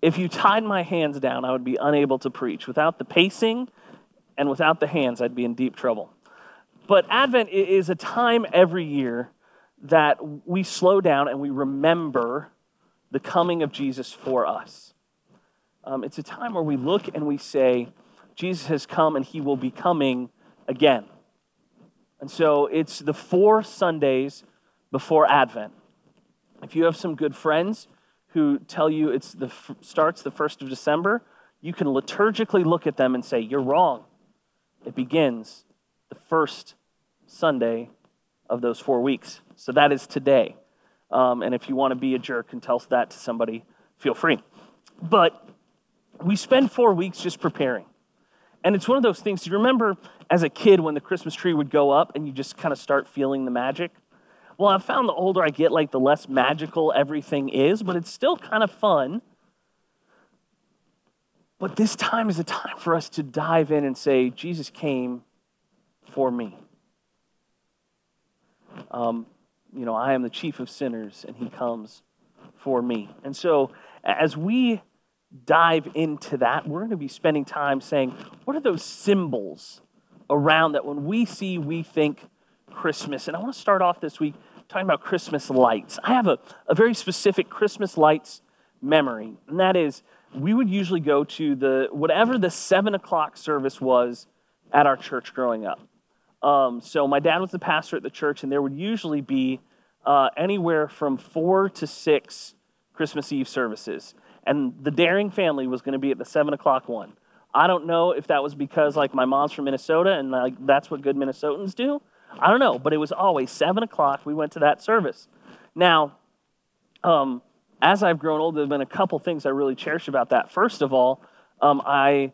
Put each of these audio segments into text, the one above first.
if you tied my hands down, I would be unable to preach. Without the pacing and without the hands, I'd be in deep trouble. But Advent is a time every year that we slow down and we remember the coming of Jesus for us. Um, it's a time where we look and we say, Jesus has come and he will be coming again. And so it's the four Sundays before Advent. If you have some good friends who tell you it's the starts the 1st of December, you can liturgically look at them and say, You're wrong. It begins the first Sunday of those four weeks. So that is today. Um, and if you want to be a jerk and tell that to somebody, feel free. But we spend four weeks just preparing. And it's one of those things, do you remember as a kid when the Christmas tree would go up and you just kind of start feeling the magic? Well, I've found the older I get, like the less magical everything is, but it's still kind of fun. But this time is a time for us to dive in and say, Jesus came for me. Um, you know, I am the chief of sinners, and he comes for me. And so, as we dive into that, we're going to be spending time saying, what are those symbols around that when we see, we think Christmas? And I want to start off this week talking about Christmas lights. I have a, a very specific Christmas lights memory, and that is we would usually go to the whatever the seven o'clock service was at our church growing up. Um, so my dad was the pastor at the church, and there would usually be uh, anywhere from four to six Christmas Eve services and the Daring family was going to be at the seven o'clock one. I don't know if that was because like my mom's from Minnesota and like that's what good Minnesotans do. I don't know, but it was always seven o'clock. We went to that service. Now, um, as I've grown older, there've been a couple things I really cherish about that. First of all, um, I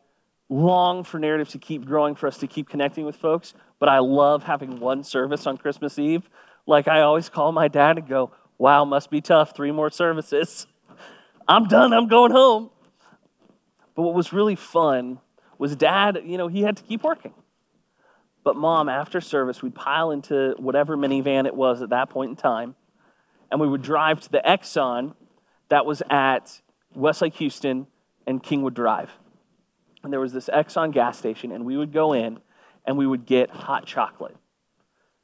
long for narratives to keep growing, for us to keep connecting with folks. But I love having one service on Christmas Eve. Like I always call my dad and go, "Wow, must be tough. Three more services." I'm done, I'm going home. But what was really fun was dad, you know, he had to keep working. But mom, after service, we'd pile into whatever minivan it was at that point in time, and we would drive to the Exxon that was at Westlake Houston and Kingwood Drive. And there was this Exxon gas station, and we would go in and we would get hot chocolate.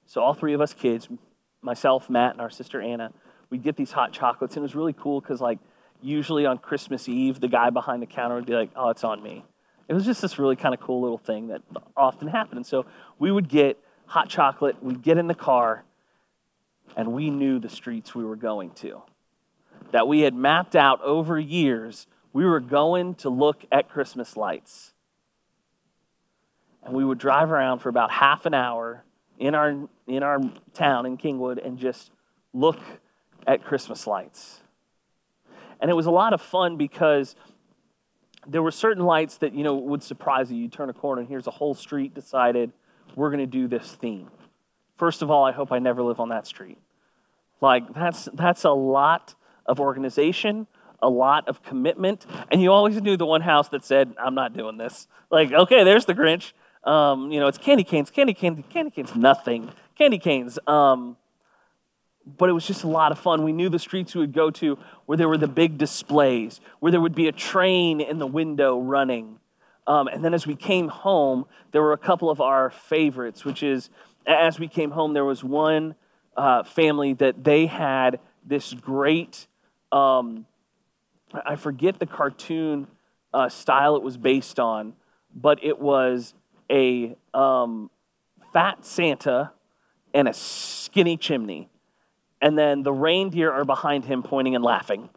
So all three of us kids, myself, Matt, and our sister Anna, we'd get these hot chocolates, and it was really cool because like usually on Christmas Eve, the guy behind the counter would be like, oh, it's on me. It was just this really kind of cool little thing that often happened. And so we would get hot chocolate, we'd get in the car, and we knew the streets we were going to. That we had mapped out over years, we were going to look at Christmas lights. And we would drive around for about half an hour in our, in our town in Kingwood and just look at Christmas lights. And it was a lot of fun because there were certain lights that, you know, would surprise you. You turn a corner and here's a whole street decided we're going to do this theme. First of all, I hope I never live on that street. Like, that's, that's a lot of organization, a lot of commitment. And you always knew the one house that said, I'm not doing this. Like, okay, there's the Grinch. Um, you know, it's candy canes, candy canes, candy canes, nothing. Candy canes. Um, but it was just a lot of fun. We knew the streets we would go to where there were the big displays, where there would be a train in the window running. Um, and then as we came home, there were a couple of our favorites, which is as we came home, there was one uh, family that they had this great, um, I forget the cartoon uh, style it was based on, but it was a um, fat Santa and a skinny chimney and then the reindeer are behind him pointing and laughing.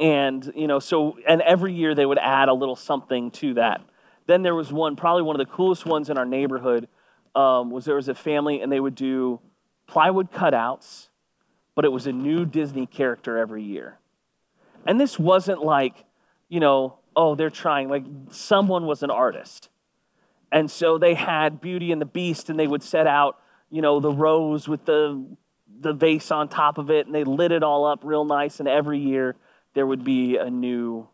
And, you know, so, and every year they would add a little something to that. Then there was one, probably one of the coolest ones in our neighborhood, um, was there was a family and they would do plywood cutouts, but it was a new Disney character every year. And this wasn't like, you know, oh, they're trying. Like someone was an artist. And so they had Beauty and the Beast, and they would set out, you know, the rose with the, the vase on top of it, and they lit it all up real nice. And every year there would be a new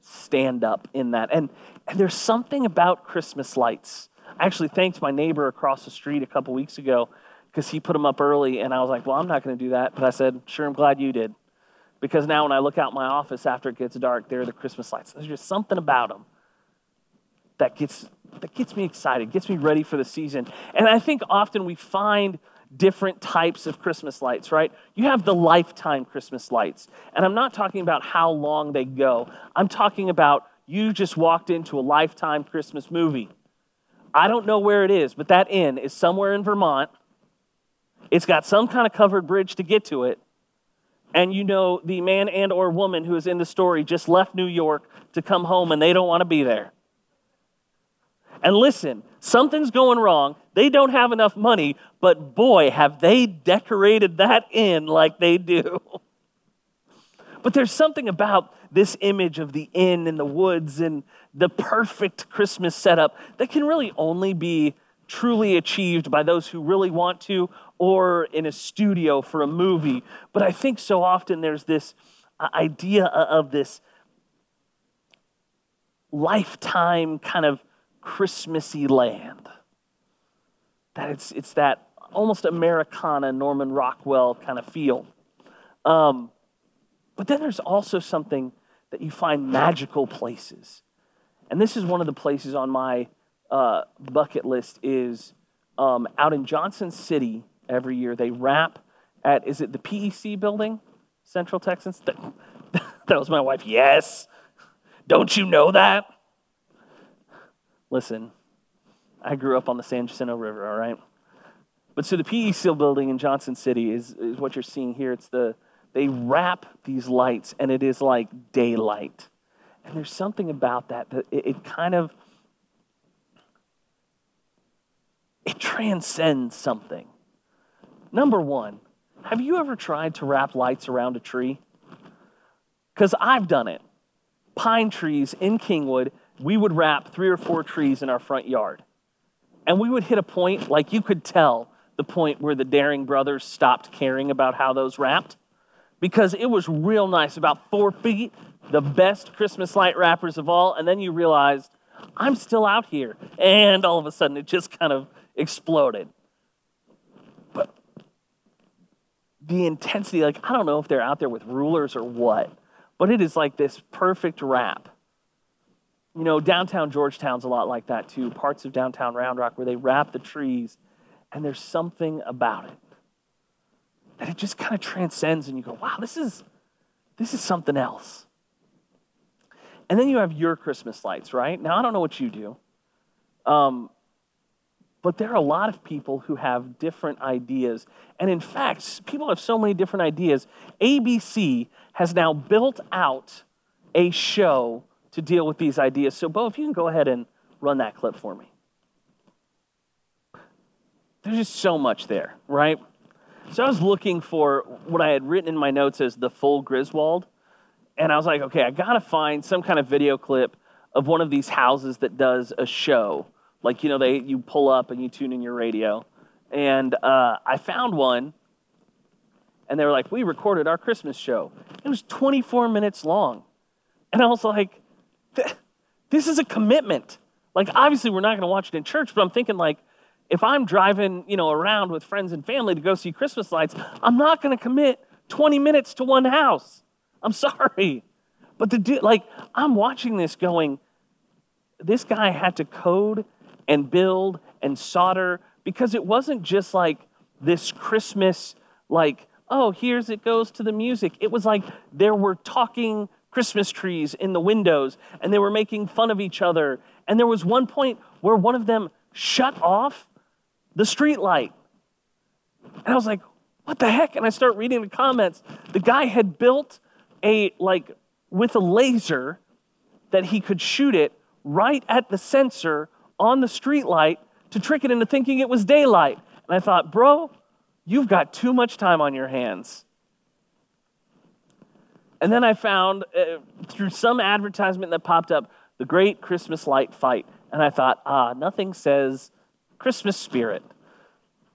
stand up in that. And, and there's something about Christmas lights. I actually thanked my neighbor across the street a couple weeks ago because he put them up early, and I was like, well, I'm not going to do that. But I said, sure, I'm glad you did. Because now when I look out my office after it gets dark, there are the Christmas lights. There's just something about them that gets, that gets me excited, gets me ready for the season. And I think often we find different types of Christmas lights, right? You have the lifetime Christmas lights. And I'm not talking about how long they go, I'm talking about you just walked into a lifetime Christmas movie. I don't know where it is, but that inn is somewhere in Vermont. It's got some kind of covered bridge to get to it and you know the man and or woman who is in the story just left New York to come home and they don't want to be there. And listen, something's going wrong. They don't have enough money, but boy, have they decorated that inn like they do. but there's something about this image of the inn in the woods and the perfect Christmas setup that can really only be truly achieved by those who really want to or in a studio for a movie. But I think so often there's this uh, idea of this lifetime kind of Christmassy land. That it's, it's that almost Americana, Norman Rockwell kind of feel. Um, but then there's also something that you find magical places. And this is one of the places on my uh, bucket list is um, out in Johnson City every year. They wrap at, is it the PEC building, Central Texans? That, that was my wife. Yes. Don't you know that? Listen, I grew up on the San Jacinto River, all right? But so the PEC building in Johnson City is, is what you're seeing here. It's the, they wrap these lights and it is like daylight. And there's something about that that it, it kind of, it transcends something. Number one, have you ever tried to wrap lights around a tree? Because I've done it. Pine trees in Kingwood, we would wrap three or four trees in our front yard. And we would hit a point, like you could tell the point where the Daring brothers stopped caring about how those wrapped, because it was real nice, about four feet, the best Christmas light wrappers of all. And then you realized, I'm still out here. And all of a sudden, it just kind of exploded. But the intensity, like, I don't know if they're out there with rulers or what, but it is like this perfect wrap. You know, downtown Georgetown's a lot like that too, parts of downtown Round Rock where they wrap the trees, and there's something about it that it just kind of transcends, and you go, wow, this is, this is something else. And then you have your Christmas lights, right? Now, I don't know what you do. Um, but there are a lot of people who have different ideas. And in fact, people have so many different ideas. ABC has now built out a show to deal with these ideas. So, Bo, if you can go ahead and run that clip for me. There's just so much there, right? So I was looking for what I had written in my notes as the full Griswold. And I was like, okay, I got to find some kind of video clip of one of these houses that does a show like, you know, they you pull up and you tune in your radio. And uh, I found one, and they were like, We recorded our Christmas show. It was 24 minutes long. And I was like, This is a commitment. Like, obviously, we're not going to watch it in church, but I'm thinking, like, if I'm driving, you know, around with friends and family to go see Christmas lights, I'm not going to commit 20 minutes to one house. I'm sorry. But to do, like, I'm watching this going, this guy had to code and build and solder because it wasn't just like this Christmas, like, oh, here's it goes to the music. It was like there were talking Christmas trees in the windows and they were making fun of each other. And there was one point where one of them shut off the street light. And I was like, what the heck? And I start reading the comments. The guy had built a, like, with a laser that he could shoot it right at the sensor on the street light to trick it into thinking it was daylight. And I thought, bro, you've got too much time on your hands. And then I found uh, through some advertisement that popped up the Great Christmas Light Fight. And I thought, ah, nothing says Christmas spirit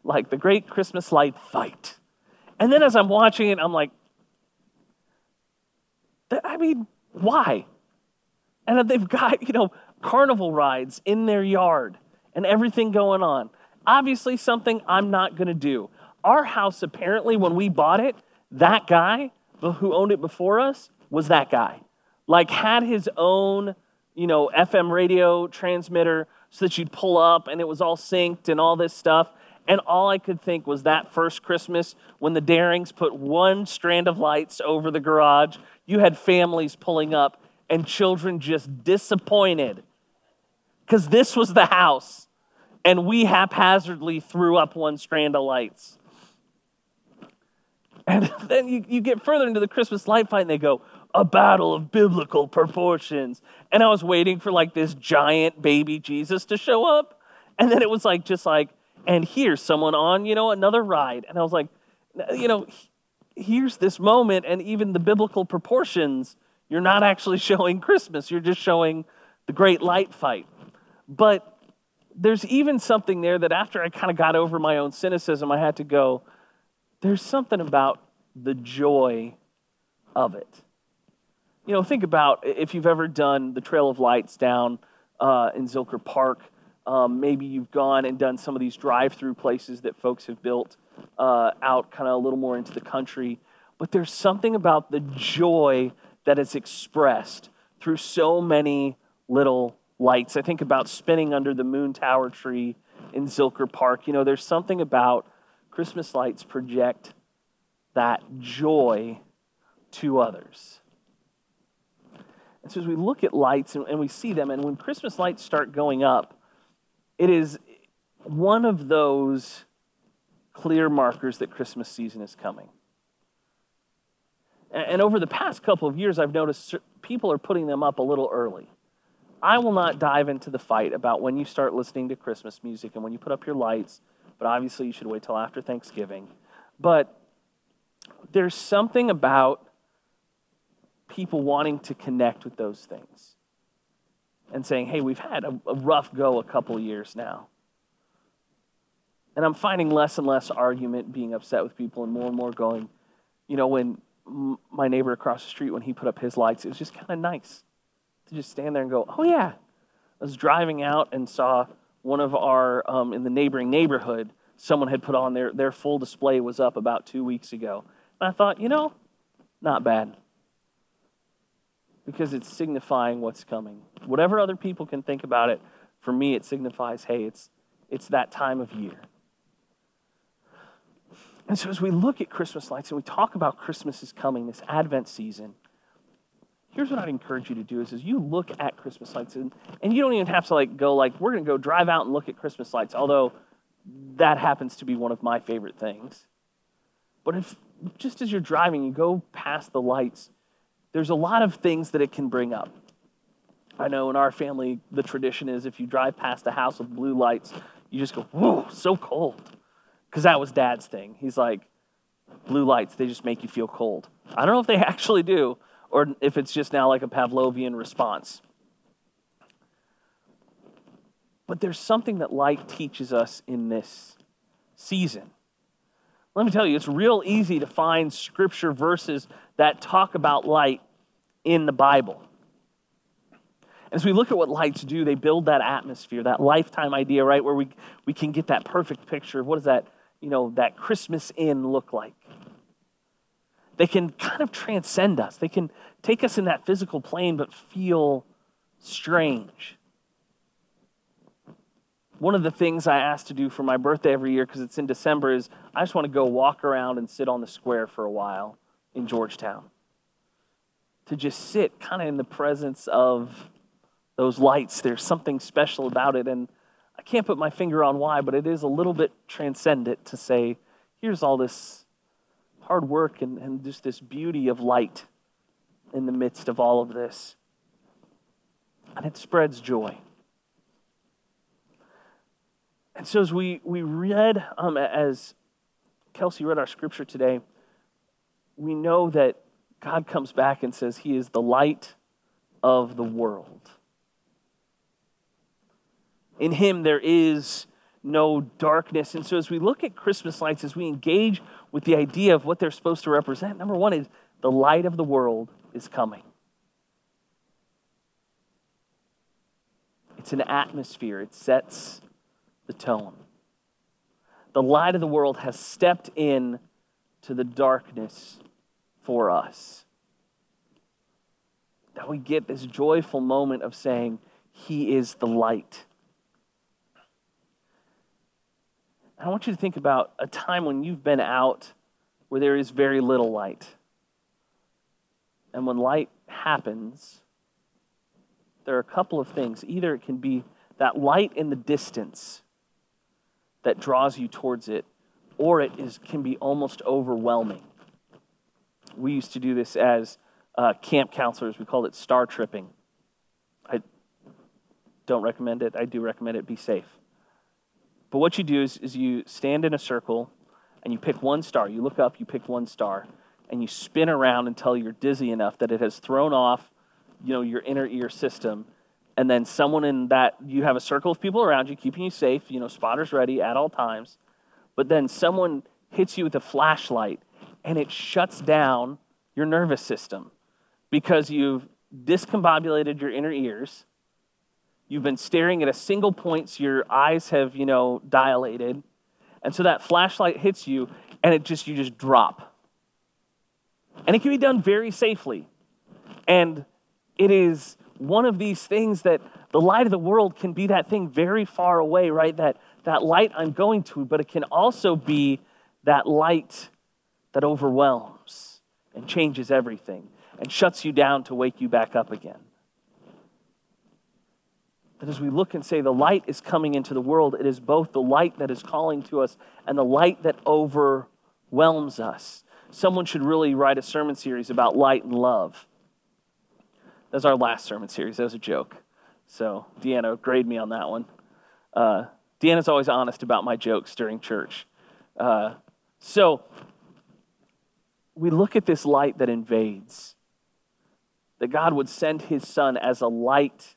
like the Great Christmas Light Fight. And then as I'm watching it, I'm like, I mean, why? And they've got, you know, carnival rides in their yard and everything going on. Obviously, something I'm not going to do. Our house, apparently, when we bought it, that guy who owned it before us was that guy. Like, had his own, you know, FM radio transmitter so that you'd pull up and it was all synced and all this stuff. And all I could think was that first Christmas when the Darings put one strand of lights over the garage, you had families pulling up and children just disappointed because this was the house. And we haphazardly threw up one strand of lights. And then you, you get further into the Christmas light fight and they go, a battle of biblical proportions. And I was waiting for like this giant baby Jesus to show up. And then it was like, just like, and here's someone on, you know, another ride. And I was like, you know, here's this moment, and even the biblical proportions, you're not actually showing Christmas. You're just showing the great light fight. But there's even something there that after I kind of got over my own cynicism, I had to go, there's something about the joy of it. You know, think about if you've ever done the Trail of Lights down uh, in Zilker Park. Um, maybe you've gone and done some of these drive through places that folks have built uh, out kind of a little more into the country. But there's something about the joy that is expressed through so many little lights. I think about spinning under the moon tower tree in Zilker Park. You know, there's something about Christmas lights project that joy to others. And so as we look at lights and, and we see them, and when Christmas lights start going up, it is one of those clear markers that Christmas season is coming. And, and over the past couple of years, I've noticed people are putting them up a little early. I will not dive into the fight about when you start listening to Christmas music and when you put up your lights, but obviously you should wait till after Thanksgiving. But there's something about people wanting to connect with those things and saying, hey, we've had a, a rough go a couple years now. And I'm finding less and less argument being upset with people and more and more going, you know, when m- my neighbor across the street, when he put up his lights, it was just kind of nice to just stand there and go, oh, yeah. I was driving out and saw one of our, um, in the neighboring neighborhood, someone had put on their, their full display was up about two weeks ago. And I thought, you know, not bad. Because it's signifying what's coming. Whatever other people can think about it, for me, it signifies, hey, it's, it's that time of year. And so, as we look at Christmas lights and we talk about Christmas is coming, this Advent season, here's what I'd encourage you to do is, is you look at Christmas lights and, and you don't even have to like go like, we're to go drive out and look at Christmas lights, although that happens to be one of my favorite things. But if just as you're driving, you go past the lights, there's a lot of things that it can bring up. I know in our family, the tradition is if you drive past a house with blue lights, you just go, whoa, so cold. Because that was dad's thing. He's like, blue lights, they just make you feel cold. I don't know if they actually do, or if it's just now like a Pavlovian response. But there's something that light teaches us in this season. Let me tell you, it's real easy to find scripture verses that talk about light in the Bible. As we look at what lights do, they build that atmosphere, that lifetime idea, right, where we, we can get that perfect picture of what does that, you know, that Christmas inn look like. They can kind of transcend us. They can take us in that physical plane but feel strange. One of the things I ask to do for my birthday every year, because it's in December, is I just want to go walk around and sit on the square for a while in Georgetown. To just sit kind of in the presence of those lights. There's something special about it. And I can't put my finger on why, but it is a little bit transcendent to say, here's all this hard work and, and just this beauty of light in the midst of all of this. And it spreads joy. And so, as we, we read, um, as Kelsey read our scripture today, we know that God comes back and says, He is the light of the world. In Him, there is no darkness. And so, as we look at Christmas lights, as we engage with the idea of what they're supposed to represent, number one is the light of the world is coming. It's an atmosphere, it sets the tone. The light of the world has stepped in to the darkness for us. That we get this joyful moment of saying, He is the light. I want you to think about a time when you've been out where there is very little light. And when light happens, there are a couple of things. Either it can be that light in the distance that draws you towards it, or it is, can be almost overwhelming. We used to do this as uh, camp counselors. We called it star tripping. I don't recommend it. I do recommend it. Be safe. But what you do is, is you stand in a circle and you pick one star. You look up, you pick one star, and you spin around until you're dizzy enough that it has thrown off you know, your inner ear system. And then someone in that, you have a circle of people around you, keeping you safe, you know, spotters ready at all times. But then someone hits you with a flashlight and it shuts down your nervous system because you've discombobulated your inner ears. You've been staring at a single point, so your eyes have, you know, dilated. And so that flashlight hits you and it just, you just drop. And it can be done very safely. And it is one of these things that the light of the world can be that thing very far away, right? That, that light I'm going to, but it can also be that light that overwhelms and changes everything and shuts you down to wake you back up again. That as we look and say the light is coming into the world, it is both the light that is calling to us and the light that overwhelms us. Someone should really write a sermon series about light and love That's our last sermon series. That was a joke. So Deanna grade me on that one. Uh, Deanna's always honest about my jokes during church. Uh, so we look at this light that invades, that God would send his son as a light,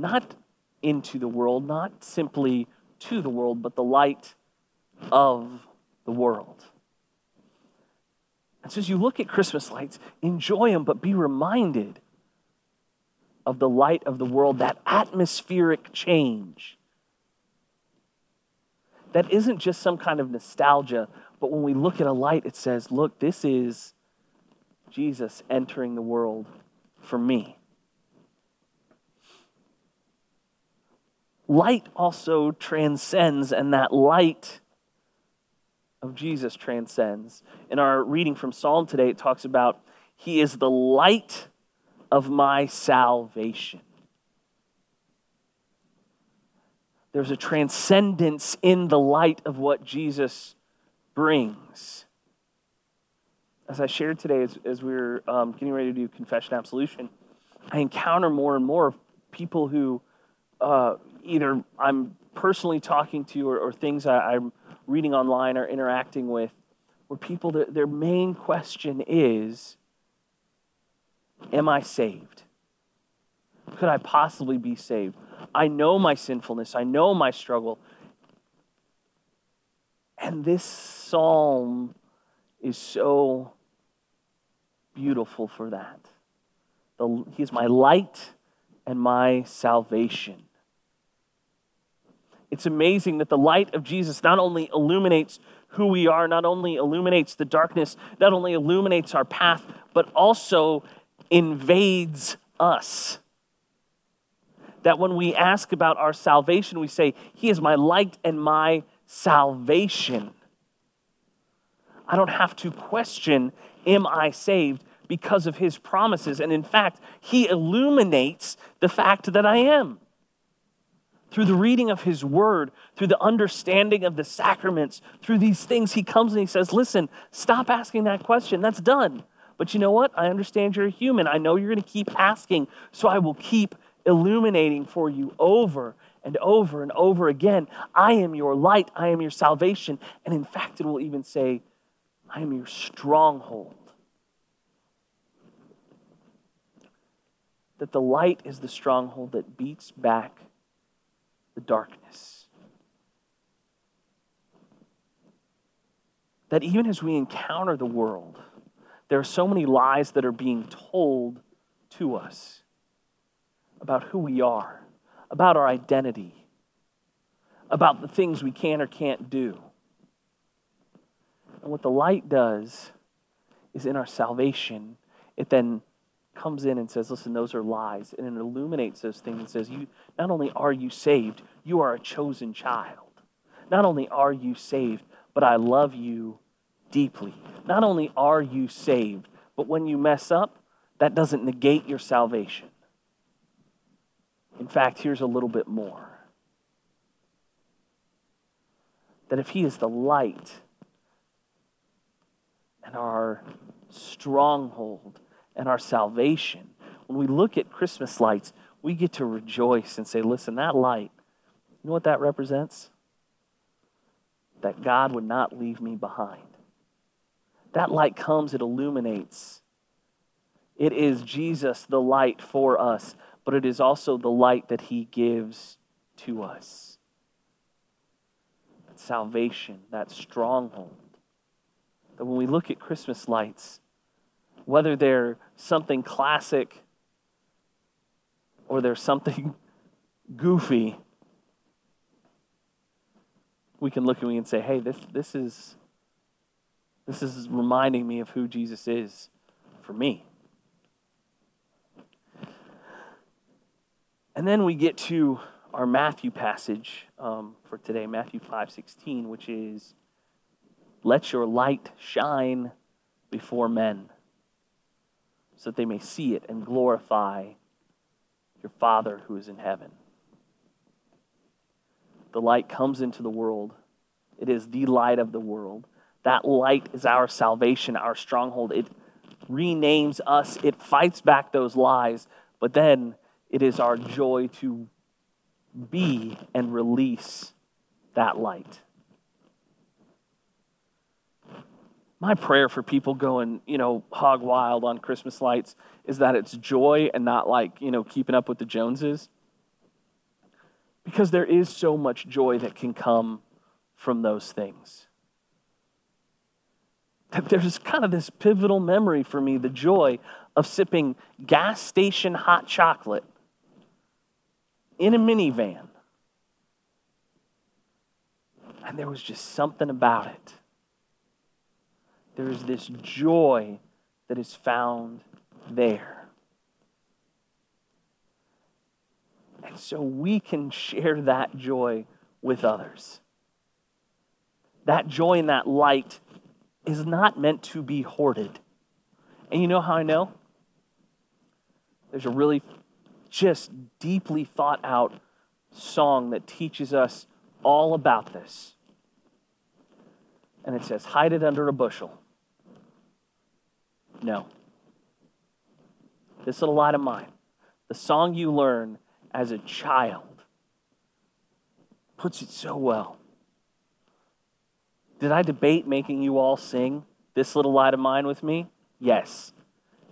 not into the world, not simply to the world, but the light of the world. And so as you look at Christmas lights, enjoy them, but be reminded of the light of the world, that atmospheric change. That isn't just some kind of nostalgia, but when we look at a light, it says, look, this is Jesus entering the world for me. Light also transcends, and that light of Jesus transcends. In our reading from Psalm today, it talks about He is the light of my salvation. There's a transcendence in the light of what Jesus brings. As I shared today, as, as we were um, getting ready to do confession absolution, I encounter more and more people who uh, either I'm personally talking to or, or things I, I'm reading online or interacting with, where people, their main question is Am I saved? Could I possibly be saved? I know my sinfulness, I know my struggle. And this psalm is so beautiful for that. The, he's my light and my salvation. It's amazing that the light of Jesus not only illuminates who we are, not only illuminates the darkness, not only illuminates our path, but also invades us. That when we ask about our salvation, we say, He is my light and my salvation. I don't have to question, Am I saved? because of His promises. And in fact, He illuminates the fact that I am through the reading of his word, through the understanding of the sacraments, through these things, he comes and he says, Listen, stop asking that question. That's done. But you know what? I understand you're a human. I know you're going to keep asking. So I will keep illuminating for you over and over and over again. I am your light. I am your salvation. And in fact, it will even say, I am your stronghold. That the light is the stronghold that beats back the darkness. That even as we encounter the world, there are so many lies that are being told to us about who we are, about our identity, about the things we can or can't do. And what the light does is in our salvation, it then comes in and says, Listen, those are lies. And it illuminates those things and says, You not only are you saved, you are a chosen child. Not only are you saved, but I love you deeply. Not only are you saved, but when you mess up, that doesn't negate your salvation. In fact, here's a little bit more that if He is the light and our stronghold and our salvation, when we look at Christmas lights, we get to rejoice and say, listen, that light, you know what that represents? That God would not leave me behind. That light comes, it illuminates. It is Jesus, the light for us, but it is also the light that he gives to us. That salvation, that stronghold. That when we look at Christmas lights, whether they're something classic or they're something goofy, we can look at me and say, hey, this, this, is, this is reminding me of who Jesus is for me. And then we get to our Matthew passage um, for today, Matthew 5:16, which is, "Let your light shine before men, so that they may see it and glorify your Father who is in heaven." The light comes into the world. It is the light of the world. That light is our salvation, our stronghold. It renames us, it fights back those lies, but then it is our joy to be and release that light. My prayer for people going, you know, hog wild on Christmas lights is that it's joy and not like, you know, keeping up with the Joneses. Because there is so much joy that can come from those things. That there's kind of this pivotal memory for me the joy of sipping gas station hot chocolate in a minivan. And there was just something about it. There is this joy that is found there. And so we can share that joy with others. That joy and that light is not meant to be hoarded. And you know how I know? There's a really just deeply thought out song that teaches us all about this. And it says, Hide it under a bushel. No. This little light of mine, the song you learn as a child, puts it so well. Did I debate making you all sing This Little Light of Mine with me? Yes.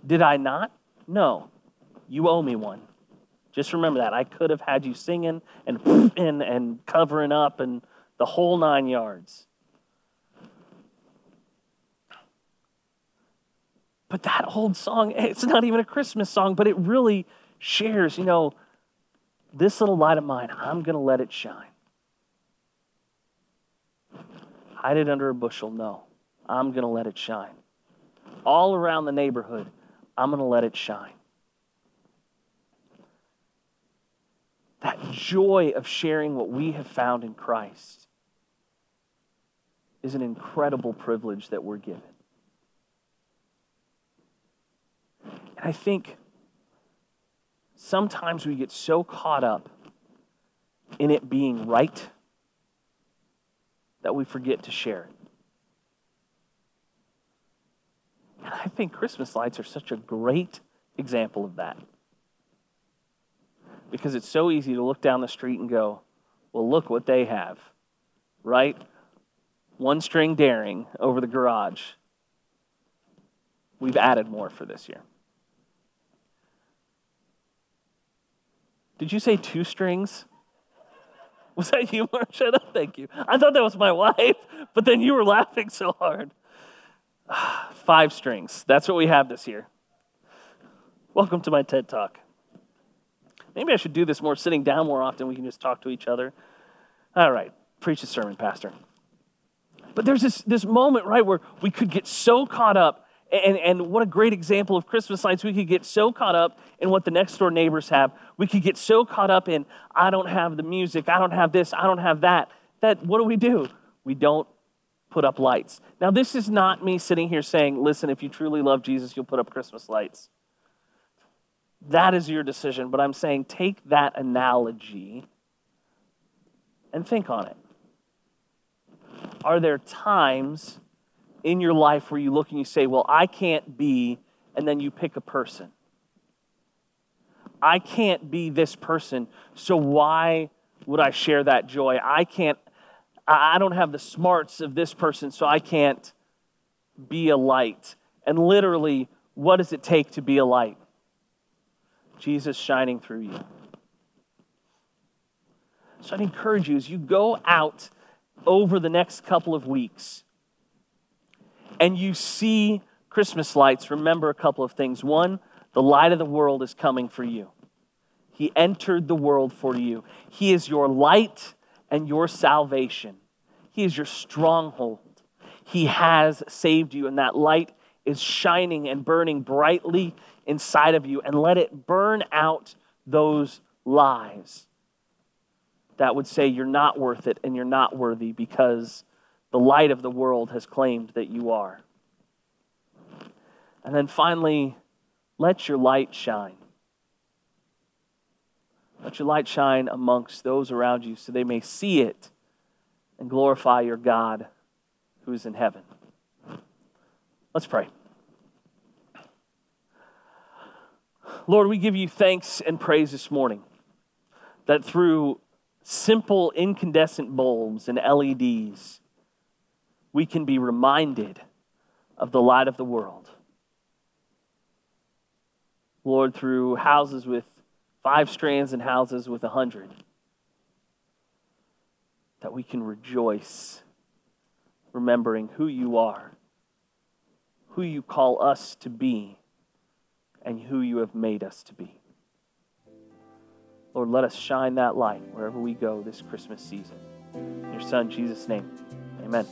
Did I not? No. You owe me one. Just remember that. I could have had you singing and, and, and covering up and the whole nine yards. But that old song, it's not even a Christmas song, but it really shares, you know, this little light of mine, I'm going to let it shine. Hide it under a bushel? No. I'm going to let it shine. All around the neighborhood, I'm going to let it shine. that joy of sharing what we have found in Christ is an incredible privilege that we're given. And I think sometimes we get so caught up in it being right that we forget to share it. And I think Christmas lights are such a great example of that because it's so easy to look down the street and go, well, look what they have, right? One string daring over the garage. We've added more for this year. Did you say two strings? Was that you, Shut up. Thank you. I thought that was my wife, but then you were laughing so hard. Five strings. That's what we have this year. Welcome to my TED Talk. Maybe I should do this more sitting down more often. We can just talk to each other. All right, preach a sermon, Pastor. But there's this, this moment, right, where we could get so caught up, and, and what a great example of Christmas lights. We could get so caught up in what the next door neighbors have. We could get so caught up in, I don't have the music, I don't have this, I don't have that, that what do we do? We don't put up lights. Now, this is not me sitting here saying, listen, if you truly love Jesus, you'll put up Christmas lights. That is your decision. But I'm saying take that analogy and think on it. Are there times in your life where you look and you say, Well, I can't be, and then you pick a person? I can't be this person, so why would I share that joy? I can't, I don't have the smarts of this person, so I can't be a light. And literally, what does it take to be a light? Jesus shining through you. So I'd encourage you as you go out over the next couple of weeks and you see Christmas lights, remember a couple of things. One, the light of the world is coming for you. He entered the world for you. He is your light and your salvation. He is your stronghold. He has saved you, and that light is shining and burning brightly inside of you. And let it burn out those lies that would say you're not worth it and you're not worthy because the light of the world has claimed that you are. And then finally, let your light shine. Let your light shine amongst those around you so they may see it and glorify your God who is in heaven. Let's pray. Lord, we give you thanks and praise this morning that through simple incandescent bulbs and LEDs, we can be reminded of the light of the world. Lord, through houses with five strands and houses with a hundred, that we can rejoice remembering who you are, who you call us to be, and who you have made us to be. Lord, let us shine that light wherever we go this Christmas season. In your Son, Jesus' name, amen.